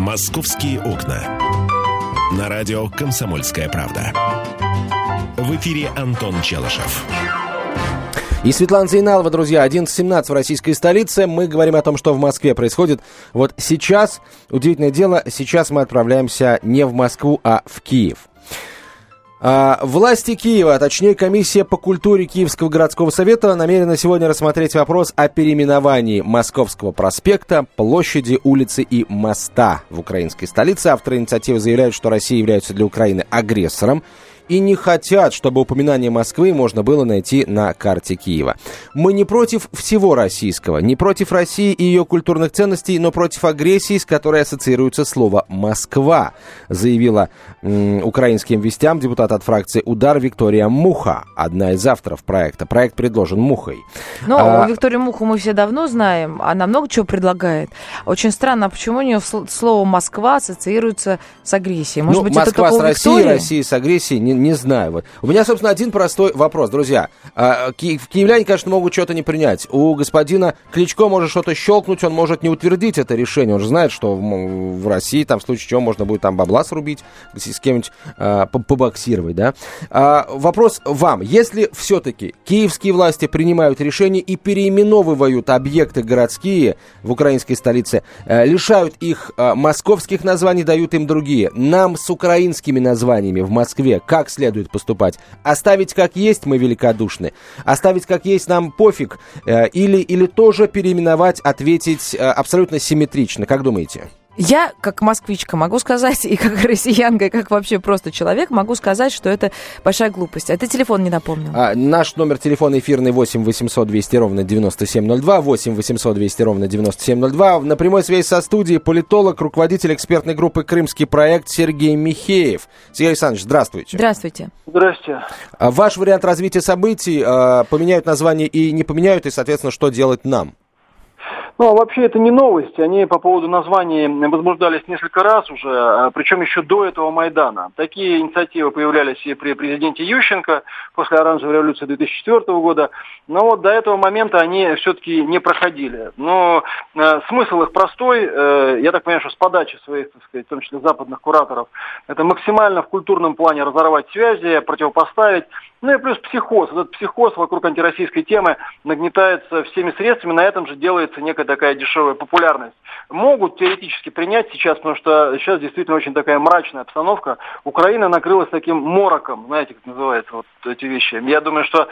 «Московские окна». На радио «Комсомольская правда». В эфире Антон Челышев. И Светлана Зейналова, друзья, 11.17 в российской столице. Мы говорим о том, что в Москве происходит. Вот сейчас, удивительное дело, сейчас мы отправляемся не в Москву, а в Киев. А, власти Киева, а точнее комиссия по культуре Киевского городского совета намерена сегодня рассмотреть вопрос о переименовании Московского проспекта, площади, улицы и моста в украинской столице. Авторы инициативы заявляют, что Россия является для Украины агрессором и не хотят, чтобы упоминание Москвы можно было найти на карте Киева. Мы не против всего российского, не против России и ее культурных ценностей, но против агрессии, с которой ассоциируется слово «Москва», заявила м, украинским вестям депутат от фракции «Удар» Виктория Муха, одна из авторов проекта. Проект предложен Мухой. Ну, а... Викторию Муху мы все давно знаем, она много чего предлагает. Очень странно, а почему у нее слово «Москва» ассоциируется с агрессией? Может ну, быть, Москва это с Россией, Россия с агрессией, не, не знаю. Вот. У меня, собственно, один простой вопрос, друзья. А, ки- киевляне, конечно, могут что-то не принять. У господина Кличко может что-то щелкнуть, он может не утвердить это решение. Он же знает, что в, в России, там, в случае чего, можно будет там бабла срубить, с кем-нибудь а, побоксировать, да. А, вопрос вам. Если все-таки киевские власти принимают решение и переименовывают объекты городские в украинской столице, а, лишают их а, московских названий, дают им другие, нам с украинскими названиями в Москве как следует поступать. Оставить как есть мы великодушны. Оставить как есть нам пофиг. Э, или, или тоже переименовать, ответить э, абсолютно симметрично. Как думаете? Я, как москвичка, могу сказать, и как россиянка, и как вообще просто человек, могу сказать, что это большая глупость. А ты телефон не напомнил. А, наш номер телефона эфирный 8 800 200 ровно 9702, 8 800 200 ровно 9702. На прямой связи со студией политолог, руководитель экспертной группы «Крымский проект» Сергей Михеев. Сергей Александрович, здравствуйте. Здравствуйте. Здравствуйте. А ваш вариант развития событий, а, поменяют название и не поменяют, и, соответственно, что делать нам? Ну, а вообще это не новость. Они по поводу названий возбуждались несколько раз уже, а, причем еще до этого Майдана. Такие инициативы появлялись и при президенте Ющенко после оранжевой революции 2004 года. Но вот до этого момента они все-таки не проходили. Но э, смысл их простой. Э, я так понимаю, что с подачи своих, так сказать, в том числе западных кураторов, это максимально в культурном плане разорвать связи, противопоставить. Ну и плюс психоз. Этот психоз вокруг антироссийской темы нагнетается всеми средствами. На этом же делается некая такая дешевая популярность. Могут теоретически принять сейчас, потому что сейчас действительно очень такая мрачная обстановка. Украина накрылась таким мороком, знаете, как называется вот эти вещи. Я думаю, что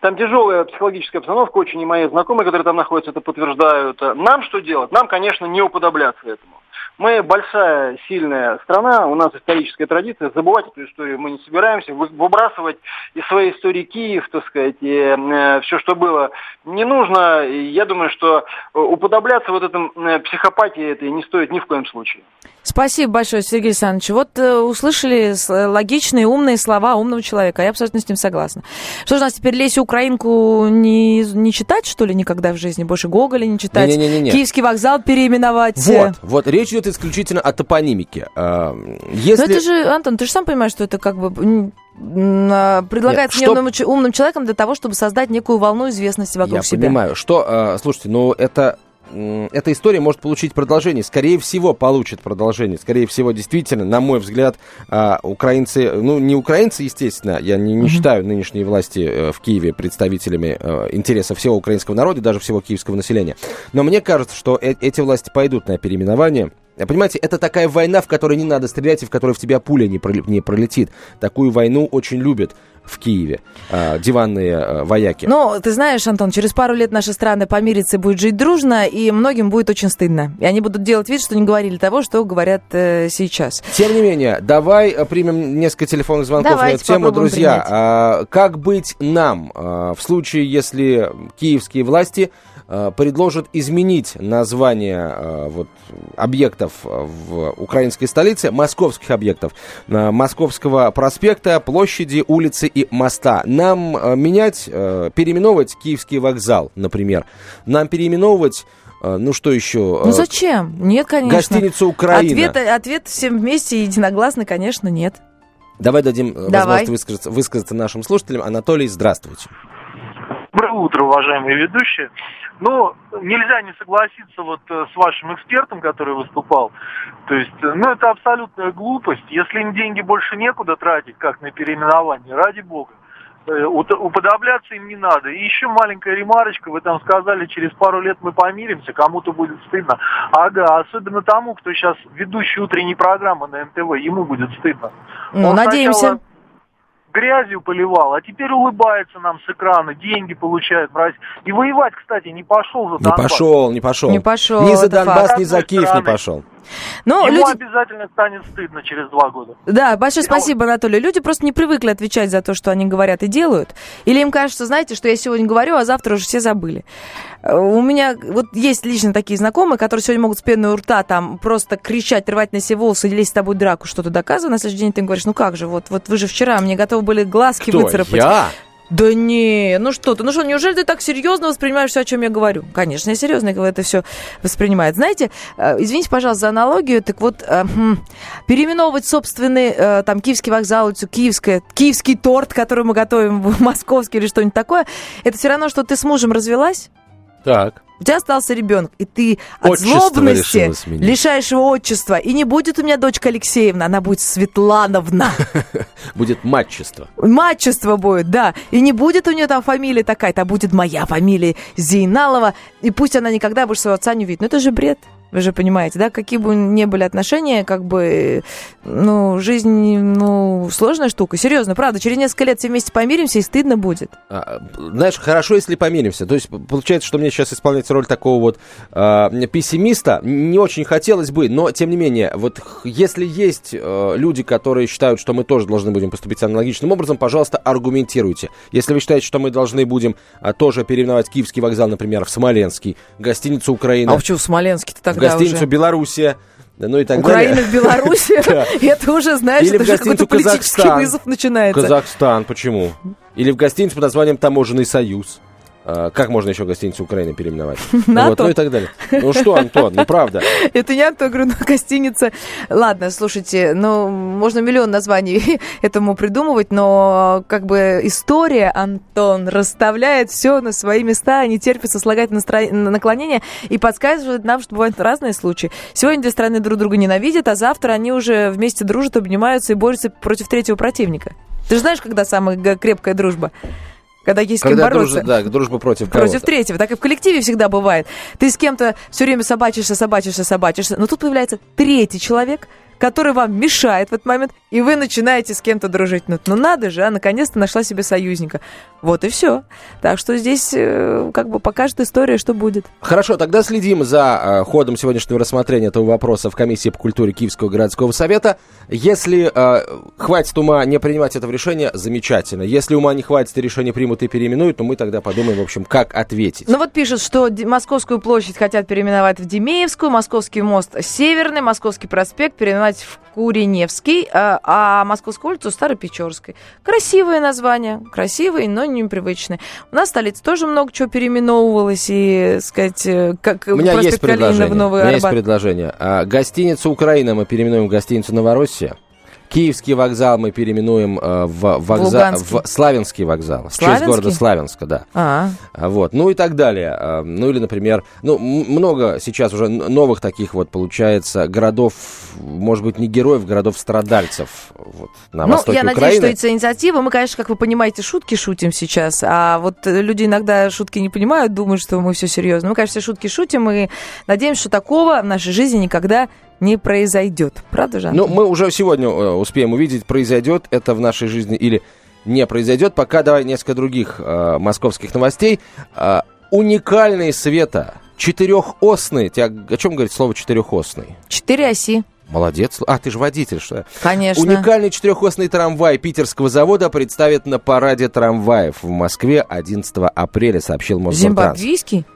там тяжелая психологическая обстановка, очень и мои знакомые, которые там находятся, это подтверждают. Нам что делать? Нам, конечно, не уподобляться этому. Мы большая, сильная страна, у нас историческая традиция, забывать эту историю мы не собираемся, выбрасывать из своей истории Киев, так сказать, и э, все, что было, не нужно. Я думаю, что уподобляться вот этом э, психопатии этой не стоит ни в коем случае. Спасибо большое, Сергей Александрович. Вот э, услышали логичные, умные слова умного человека. Я абсолютно с ним согласна. Что же, нас теперь Лесю Украинку не, не читать, что ли, никогда в жизни? Больше Гоголя не читать? Не, не, не, не. Киевский вокзал переименовать? Вот, вот. Речь идет исключительно о топонимике. А, если... Но это же, Антон, ты же сам понимаешь, что это как бы а, предлагается Нет, умным, что... умным человеком для того, чтобы создать некую волну известности вокруг Я себя. Я понимаю. Что, э, слушайте, ну это эта история может получить продолжение. Скорее всего, получит продолжение. Скорее всего, действительно, на мой взгляд, а, украинцы, ну, не украинцы, естественно, я не, не mm-hmm. считаю нынешние власти э, в Киеве представителями э, интересов всего украинского народа, даже всего киевского населения. Но мне кажется, что э эти власти пойдут на переименование. Понимаете, это такая война, в которой не надо стрелять и в которой в тебя пуля не, пролетит. Такую войну очень любят в Киеве, э, диванные э, вояки. Ну, ты знаешь, Антон, через пару лет наши страны помирятся и будут жить дружно, и многим будет очень стыдно. И они будут делать вид, что не говорили того, что говорят э, сейчас. Тем не менее, давай э, примем несколько телефонных звонков Давайте на эту тему. Друзья, а, как быть нам а, в случае, если киевские власти Э, предложит изменить название э, вот, объектов в украинской столице, московских объектов, э, Московского проспекта, площади, улицы и моста. Нам менять, переименовывать Киевский вокзал, например. Нам переименовывать ну что еще? Ну зачем? Нет, конечно. Гостиницу Украина. Ответ, ответ всем вместе единогласно, конечно, нет. Давай дадим Давай. возможность высказаться, высказаться нашим слушателям. Анатолий, здравствуйте. Доброе утро, уважаемые ведущие. Ну, нельзя не согласиться вот э, с вашим экспертом, который выступал. То есть, э, ну, это абсолютная глупость. Если им деньги больше некуда тратить, как на переименование, ради бога, э, уподобляться им не надо. И еще маленькая ремарочка, вы там сказали, через пару лет мы помиримся, кому-то будет стыдно. Ага, особенно тому, кто сейчас ведущий утренней программы на НТВ, ему будет стыдно. Ну, Он надеемся. Сначала грязью поливал, а теперь улыбается нам с экрана, деньги получает в России. И воевать, кстати, не пошел за Донбасс. Не пошел, не пошел. Не пошел. Ни за Донбасс, факт. ни за Киев не пошел. Но Ему люди... обязательно станет стыдно через два года. Да, большое спасибо, Анатолий. Люди просто не привыкли отвечать за то, что они говорят и делают. Или им кажется, знаете, что я сегодня говорю, а завтра уже все забыли. У меня вот есть лично такие знакомые, которые сегодня могут с пеной у рта там просто кричать, рвать на себе волосы, лезть с тобой драку, что-то доказывать. На следующий день ты им говоришь, ну как же, вот, вот вы же вчера мне готовы были глазки Кто, выцарапать. я? Да не, ну что ты, ну что, неужели ты так серьезно воспринимаешь все, о чем я говорю? Конечно, я серьезно это все воспринимает. Знаете, э, извините, пожалуйста, за аналогию, так вот, э, хм, переименовывать собственный, э, там, Киевский вокзал, улицу Киевская, киевский торт, который мы готовим в московский или что-нибудь такое, это все равно, что ты с мужем развелась, так. У тебя остался ребенок, и ты от Отчество злобности лишаешь его отчества. И не будет у меня дочка Алексеевна, она будет Светлановна. Будет матчество. Матчество будет, да. И не будет у нее там фамилия такая-то, а будет моя фамилия Зейналова. И пусть она никогда больше своего отца не увидит. Но это же бред. Вы же понимаете, да, какие бы ни были отношения, как бы, ну, жизнь, ну, сложная штука. Серьезно, правда, через несколько лет все вместе помиримся, и стыдно будет. А, знаешь, хорошо, если помиримся. То есть, получается, что мне сейчас исполняется роль такого вот э, пессимиста. Не очень хотелось бы, но, тем не менее, вот если есть э, люди, которые считают, что мы тоже должны будем поступить аналогичным образом, пожалуйста, аргументируйте. Если вы считаете, что мы должны будем а, тоже переименовать Киевский вокзал, например, в Смоленский, гостиницу Украина. А почему в Смоленске-то тогда гостиницу уже. Белоруссия. Ну и так Украина далее. в Беларуси, это уже, знаешь, Или это в гостиницу политический вызов начинается. Казахстан, почему? Или в гостиницу под названием Таможенный союз. А, как можно еще гостиницу Украины переименовать? НАТО? Вот, ну и так далее. Ну что, Антон, ну правда. Это не Антон, говорю, ну гостиница. Ладно, слушайте, ну можно миллион названий этому придумывать, но как бы история, Антон, расставляет все на свои места, не терпит сослагательное наклонения и подсказывает нам, что бывают разные случаи. Сегодня две страны друг друга ненавидят, а завтра они уже вместе дружат, обнимаются и борются против третьего противника. Ты же знаешь, когда самая крепкая дружба? Когда есть Когда с кем бороться. Да, дружба против Против третьего. Так и в коллективе всегда бывает. Ты с кем-то все время собачишься, собачишься, собачишься. Но тут появляется третий человек, который вам мешает в этот момент, и вы начинаете с кем-то дружить. Ну, ну надо же, а наконец-то нашла себе союзника. Вот и все. Так что здесь э, как бы покажет история, что будет. Хорошо, тогда следим за э, ходом сегодняшнего рассмотрения этого вопроса в комиссии по культуре Киевского городского совета. Если э, хватит ума не принимать это решение, замечательно. Если ума не хватит, и решение примут и переименуют, то мы тогда подумаем, в общем, как ответить. Ну вот пишут, что Московскую площадь хотят переименовать в Демеевскую, Московский мост Северный, Московский проспект переименовать в Куреневский, а, а Московскую улицу Старопечерской. Красивые названия, красивые, но непривычные. У нас в столице тоже много чего переименовывалось, и, сказать, э, как У меня есть предложение. в Новый У меня Арбат. есть предложение. А, гостиницу Украина мы переименуем в гостиницу Новороссия. Киевский вокзал мы переименуем э, в, вокзал, в Славянский вокзал. В честь города Славянска, да. А-а. Вот. Ну и так далее. А, ну или, например, ну, много сейчас уже новых таких вот, получается, городов, может быть, не героев, городов-страдальцев вот, на ну, востоке я Украины. надеюсь, что эти инициативы, мы, конечно, как вы понимаете, шутки шутим сейчас, а вот люди иногда шутки не понимают, думают, что мы все серьезно. Мы, конечно, все шутки шутим и надеемся, что такого в нашей жизни никогда не произойдет. Правда же? Ну, мы уже сегодня э, успеем увидеть, произойдет это в нашей жизни или не произойдет. Пока давай несколько других э, московских новостей. Э, уникальный Света, четырехосный. Тебя о чем говорит слово четырехосный? Четыре оси. Молодец. А, ты же водитель, что Конечно. Уникальный четырехосный трамвай питерского завода представят на параде трамваев в Москве 11 апреля, сообщил Мосгортранс. Зимбабвийский?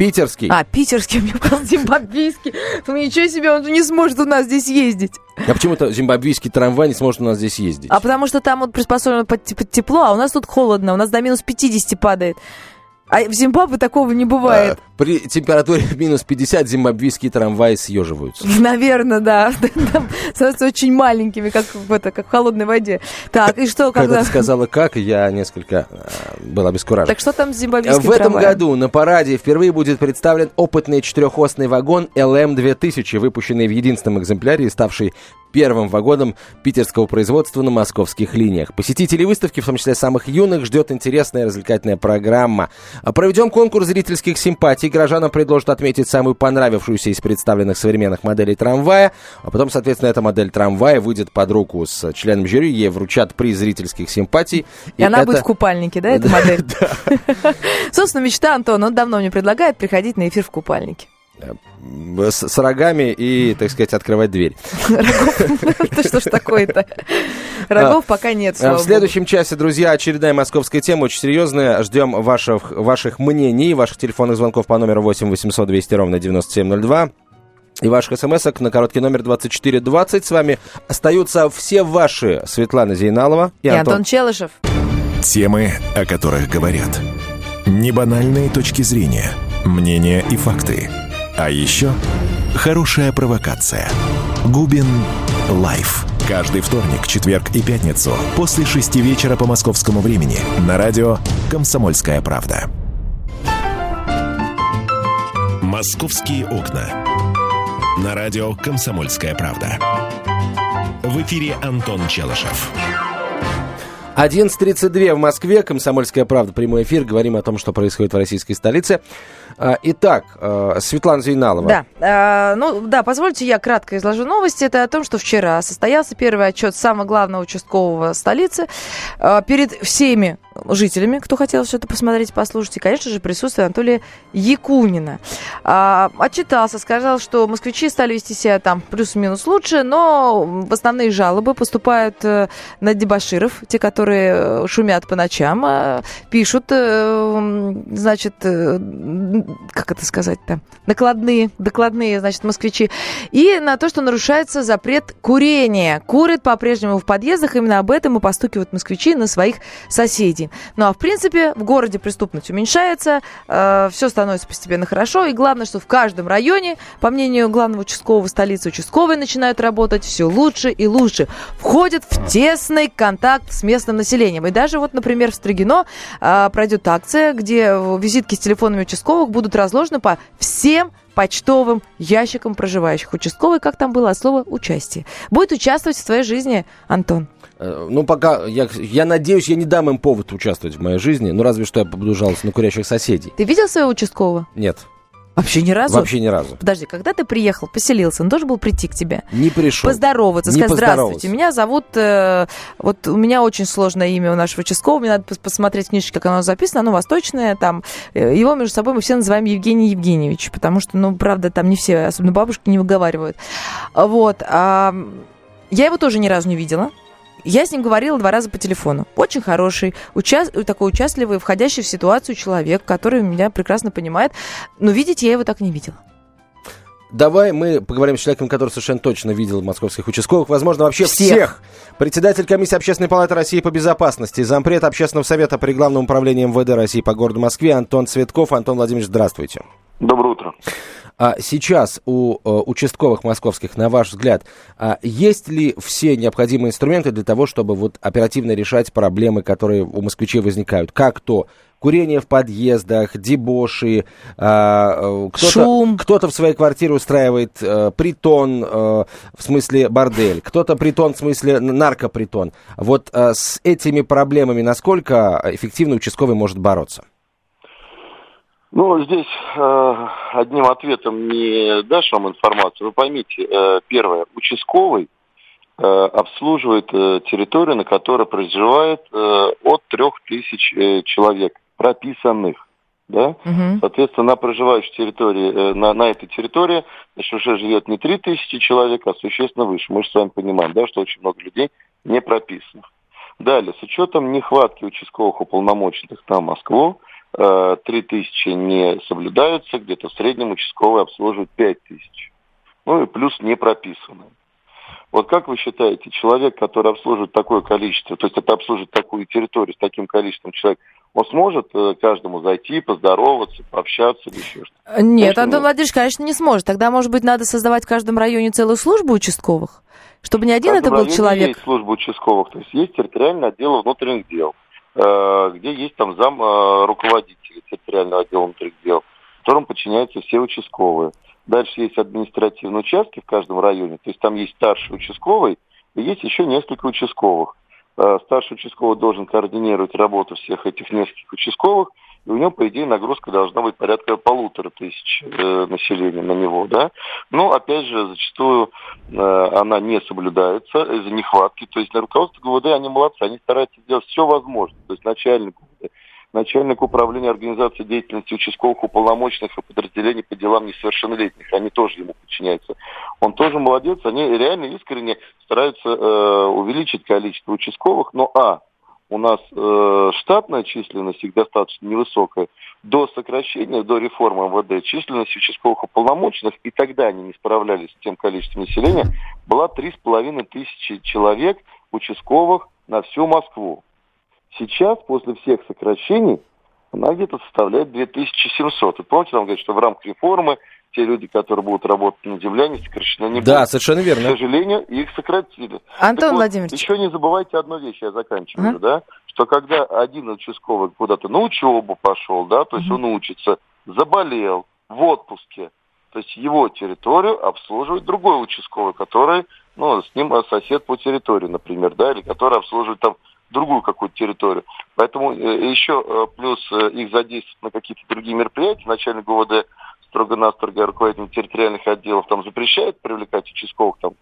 Питерский. А, питерский, мне показал зимбабвийский. Ну ничего себе, он же не сможет у нас здесь ездить. А почему-то зимбабвийский трамвай не сможет у нас здесь ездить? А потому что там вот приспособлено под, под тепло, а у нас тут холодно, у нас до минус 50 падает. А в Зимбабве такого не бывает. А, при температуре минус 50 зимбабвийские трамваи съеживаются. Наверное, да. Там становятся очень маленькими, как в, это, как в холодной воде. Так, и что, когда... Когда ты сказала «как», я несколько э, был обескуражен. Так что там с зимбабвийским В этом году на параде впервые будет представлен опытный четырехосный вагон LM-2000, выпущенный в единственном экземпляре и ставший первым вагоном питерского производства на московских линиях. Посетителей выставки, в том числе самых юных, ждет интересная развлекательная программа. Проведем конкурс зрительских симпатий. Горожанам предложат отметить самую понравившуюся из представленных современных моделей трамвая. А потом, соответственно, эта модель трамвая выйдет под руку с членом жюри. Ей вручат приз зрительских симпатий. И, и она это... будет в купальнике, да, эта модель? Собственно, мечта Антона. Он давно мне предлагает приходить на эфир в купальнике. С, с рогами и, так сказать, открывать дверь. Рогов? Что ж такое-то? Рогов пока нет, В следующем часе, друзья, очередная московская тема, очень серьезная. Ждем ваших, ваших мнений, ваших телефонных звонков по номеру 8 800 200 ровно 9702 и ваших смс на короткий номер 2420. С вами остаются все ваши Светлана Зейналова и, и Антон. Антон Челышев. Темы, о которых говорят. Небанальные точки зрения, мнения и факты – а еще хорошая провокация. Губин Live. Каждый вторник, четверг и пятницу после шести вечера по московскому времени на радио «Комсомольская правда». «Московские окна». На радио «Комсомольская правда». В эфире Антон Челышев. 11.32 в Москве. Комсомольская правда. Прямой эфир. Говорим о том, что происходит в российской столице. А, итак, а, Светлана Зейналова. Да, а, ну да, позвольте я кратко изложу новости. Это о том, что вчера состоялся первый отчет самого главного участкового столицы перед всеми жителями, кто хотел все это посмотреть, послушать. И, конечно же, присутствие Анатолия Якунина. А, отчитался, сказал, что москвичи стали вести себя там плюс-минус лучше, но в основные жалобы поступают э, на дебаширов, те, которые э, шумят по ночам, э, пишут, значит, как это сказать-то, накладные, докладные, значит, москвичи, и на то, что нарушается запрет курения. Курят по-прежнему в подъездах, именно об этом и постукивают москвичи на своих соседей. Ну а в принципе в городе преступность уменьшается, э, все становится постепенно хорошо. И главное, что в каждом районе, по мнению главного участкового столицы, участковые начинают работать все лучше и лучше. Входят в тесный контакт с местным населением. И даже вот, например, в Строгино э, пройдет акция, где визитки с телефонами участковых будут разложены по всем почтовым ящикам проживающих. Участковый, как там было, от слова «участие». Будет участвовать в своей жизни Антон. Э, ну, пока, я, я надеюсь, я не дам им повод участвовать в моей жизни, ну, разве что я буду жаловаться на курящих соседей. Ты видел своего участкового? Нет. Вообще ни разу? Вообще ни разу. Подожди, когда ты приехал, поселился, он должен был прийти к тебе? Не пришел. Поздороваться, не сказать, здравствуйте, меня зовут... Э, вот у меня очень сложное имя у нашего участкового, мне надо посмотреть книжки, как оно записано, оно восточное, там, э, его между собой мы все называем Евгений Евгеньевич, потому что, ну, правда, там не все, особенно бабушки, не выговаривают. Вот. А, я его тоже ни разу не видела. Я с ним говорила два раза по телефону. Очень хороший, уча... такой участливый, входящий в ситуацию человек, который меня прекрасно понимает. Но видеть я его так не видела. Давай мы поговорим с человеком, который совершенно точно видел московских участковых, возможно, вообще всех. всех. Председатель комиссии Общественной палаты России по безопасности, зампред Общественного совета при Главном управлении МВД России по городу Москве Антон Цветков. Антон Владимирович, здравствуйте. Доброе утро. А сейчас у э, участковых московских, на ваш взгляд, а есть ли все необходимые инструменты для того, чтобы вот оперативно решать проблемы, которые у москвичей возникают? Как то курение в подъездах, дебоши, а, э, кто-то, кто-то в своей квартире устраивает э, притон, э, в смысле бордель, кто-то притон в смысле наркопритон. Вот э, с этими проблемами насколько эффективно участковый может бороться? Ну, здесь э, одним ответом не дашь вам информацию. Вы поймите, э, первое, участковый э, обслуживает э, территорию, на которой проживает э, от трех тысяч э, человек прописанных. Да? Угу. Соответственно, на проживающей территории, э, на, на этой территории, значит, уже живет не три тысячи человек, а существенно выше. Мы же с вами понимаем, да, что очень много людей не прописанных. Далее, с учетом нехватки участковых уполномоченных на Москву, 3000 э, не соблюдаются, где-то в среднем участковый обслуживает 5000. Ну и плюс не прописанные. Вот как вы считаете, человек, который обслуживает такое количество, то есть это обслуживает такую территорию с таким количеством человек, Он сможет э, каждому зайти, поздороваться, пообщаться или еще что-то? Нет, Конечно, Антон Владимирович, конечно, не сможет. Тогда, может быть, надо создавать в каждом районе целую службу участковых? Чтобы не один это был человек? есть служба участковых, то есть есть территориальный отдел внутренних дел, где есть там зам э, руководителя территориального отдела внутренних дел, которому подчиняются все участковые. Дальше есть административные участки в каждом районе, то есть там есть старший участковый, и есть еще несколько участковых. Э, старший участковый должен координировать работу всех этих нескольких участковых, и у него, по идее, нагрузка должна быть порядка полутора тысяч э, населения на него, да. Но, опять же, зачастую э, она не соблюдается из-за нехватки. То есть на руководство ГУВД они молодцы, они стараются сделать все возможное. То есть начальник начальник управления организации деятельности участковых уполномоченных и подразделений по делам несовершеннолетних. Они тоже ему подчиняются. Он тоже молодец, они реально искренне стараются э, увеличить количество участковых, но а, у нас э, штатная численность их достаточно невысокая. До сокращения, до реформы МВД, численность участковых уполномоченных, и тогда они не справлялись с тем количеством населения, была 3,5 тысячи человек участковых на всю Москву. Сейчас, после всех сокращений, она где-то составляет 2700. И помните, нам говорят, что в рамках реформы те люди, которые будут работать на земляне, сокращены не будут. Да, совершенно верно. К сожалению, их сократили. Антон так Владимирович. Вот, еще не забывайте одну вещь, я заканчиваю, mm да, что когда один участковый куда-то на учебу пошел, да, то есть mm он учится, заболел в отпуске, то есть его территорию обслуживает другой участковый, который, ну, с ним сосед по территории, например, да, или который обслуживает там другую какую-то территорию. Поэтому э, еще э, плюс э, их задействовать на какие-то другие мероприятия. Начальник ГУВД строго-настрого руководителям территориальных отделов там запрещает привлекать участковых там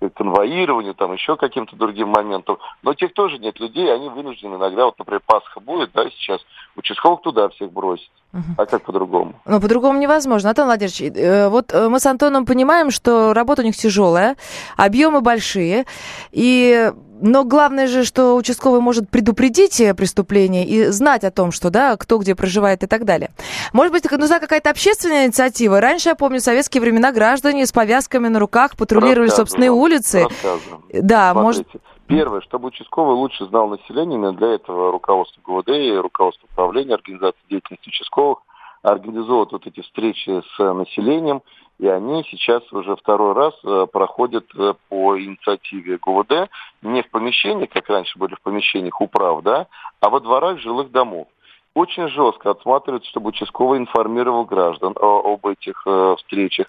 к конвоированию, там еще каким-то другим моментам. Но тех тоже нет людей, они вынуждены иногда, вот, например, Пасха будет, да, сейчас, участковых туда всех бросить. Угу. А как по-другому? Ну, по-другому невозможно. Антон Владимирович, э, вот э, мы с Антоном понимаем, что работа у них тяжелая, объемы большие, и но главное же, что участковый может предупредить преступление и знать о том, что, да, кто где проживает и так далее. Может быть, нужна какая-то общественная инициатива. Раньше, я помню, в советские времена граждане с повязками на руках патрулировали собственные улицы. Да, Смотрите. может... Первое, чтобы участковый лучше знал население, именно для этого руководство ГУВД и руководство управления организации деятельности участковых организовывают вот эти встречи с населением, и они сейчас уже второй раз э, проходят э, по инициативе ГУВД не в помещениях, как раньше были в помещениях управ, да, а во дворах жилых домов. Очень жестко отсматривается, чтобы участковый информировал граждан об этих э, встречах,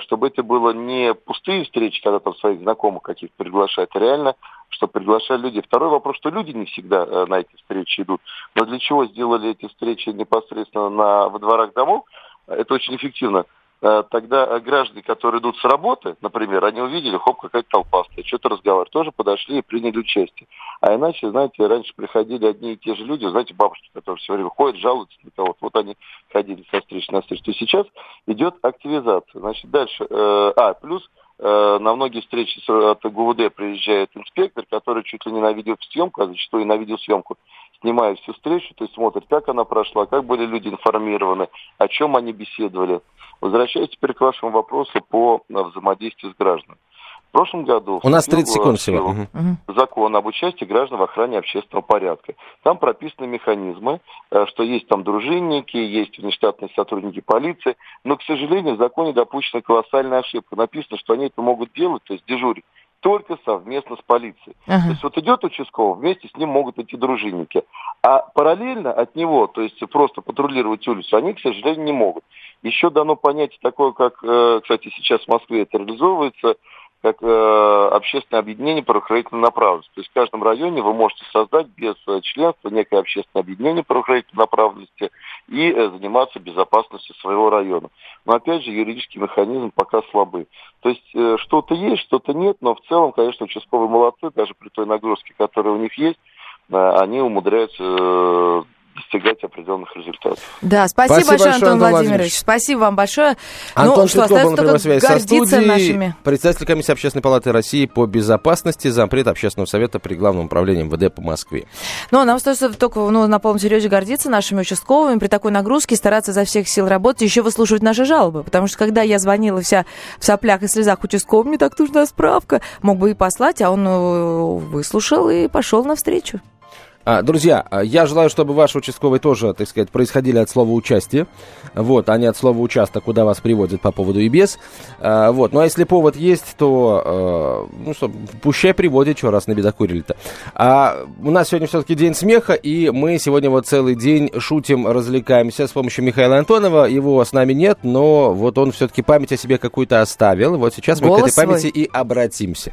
чтобы это было не пустые встречи, когда там своих знакомых каких-то приглашают, а реально, чтобы приглашали людей. Второй вопрос, что люди не всегда на эти встречи идут. Но для чего сделали эти встречи непосредственно на, во дворах домов? Это очень эффективно. Э, тогда граждане, которые идут с работы, например, они увидели, хоп, какая-то толпа стоит, что-то разговаривают, тоже подошли и приняли участие. А иначе, знаете, раньше приходили одни и те же люди, знаете, бабушки, которые все время ходят, жалуются на кого-то. Вот они ходили со встречи на встречу. То сейчас идет активизация. Значит, дальше, э, а, плюс э, на многие встречи от ГУВД приезжает инспектор, который чуть ли не на видеосъемку, а зачастую и на видеосъемку снимает всю встречу, то есть смотрит, как она прошла, как были люди информированы, о чем они беседовали. Возвращаясь теперь к вашему вопросу по э, взаимодействию с гражданами. В прошлом году... У нас 30 секунд всего. Закон об участии граждан в охране общественного порядка. Там прописаны механизмы, э, что есть там дружинники, есть внештатные сотрудники полиции, но, к сожалению, в законе допущена колоссальная ошибка. Написано, что они это могут делать, то есть дежурить только совместно с полицией. Ага. То есть вот идет участковый, вместе с ним могут идти дружинники. А параллельно от него, то есть просто патрулировать улицу, они, к сожалению, не могут. Еще дано понятие такое, как, э, кстати, сейчас в Москве это реализовывается, как э, общественное объединение правоохранительной направленности. То есть в каждом районе вы можете создать без э, членства некое общественное объединение правоохранительной направленности и э, заниматься безопасностью своего района. Но опять же, юридический механизм пока слабый. То есть э, что-то есть, что-то нет, но в целом, конечно, участковые молодцы, даже при той нагрузке, которая у них есть, э, они умудряются э, достигать определенных результатов. Да, спасибо, спасибо большое, Антон Владимирович. Владимирович. Спасибо вам большое. Антон ну, что, был на прямой связи со студией. Нашими... Председатель комиссии Общественной палаты России по безопасности, зампред Общественного совета при Главном управлении МВД по Москве. Ну, нам остается только ну, на полном серьезе гордиться нашими участковыми, при такой нагрузке стараться за всех сил работать, еще выслушивать наши жалобы. Потому что когда я звонила вся в соплях и слезах участковым, мне так нужна справка, мог бы и послать, а он э, выслушал и пошел навстречу. А, друзья, а, я желаю, чтобы ваши участковые тоже, так сказать, происходили от слова «участие», вот, а не от слова «участок», куда вас приводят по поводу и без. А, вот, ну а если повод есть, то, ну что, пущай приводит, что раз набедокурили-то. А у нас сегодня все-таки день смеха, и мы сегодня вот целый день шутим, развлекаемся с помощью Михаила Антонова. Его с нами нет, но вот он все-таки память о себе какую-то оставил. Вот сейчас мы Голос к этой памяти свой. и обратимся.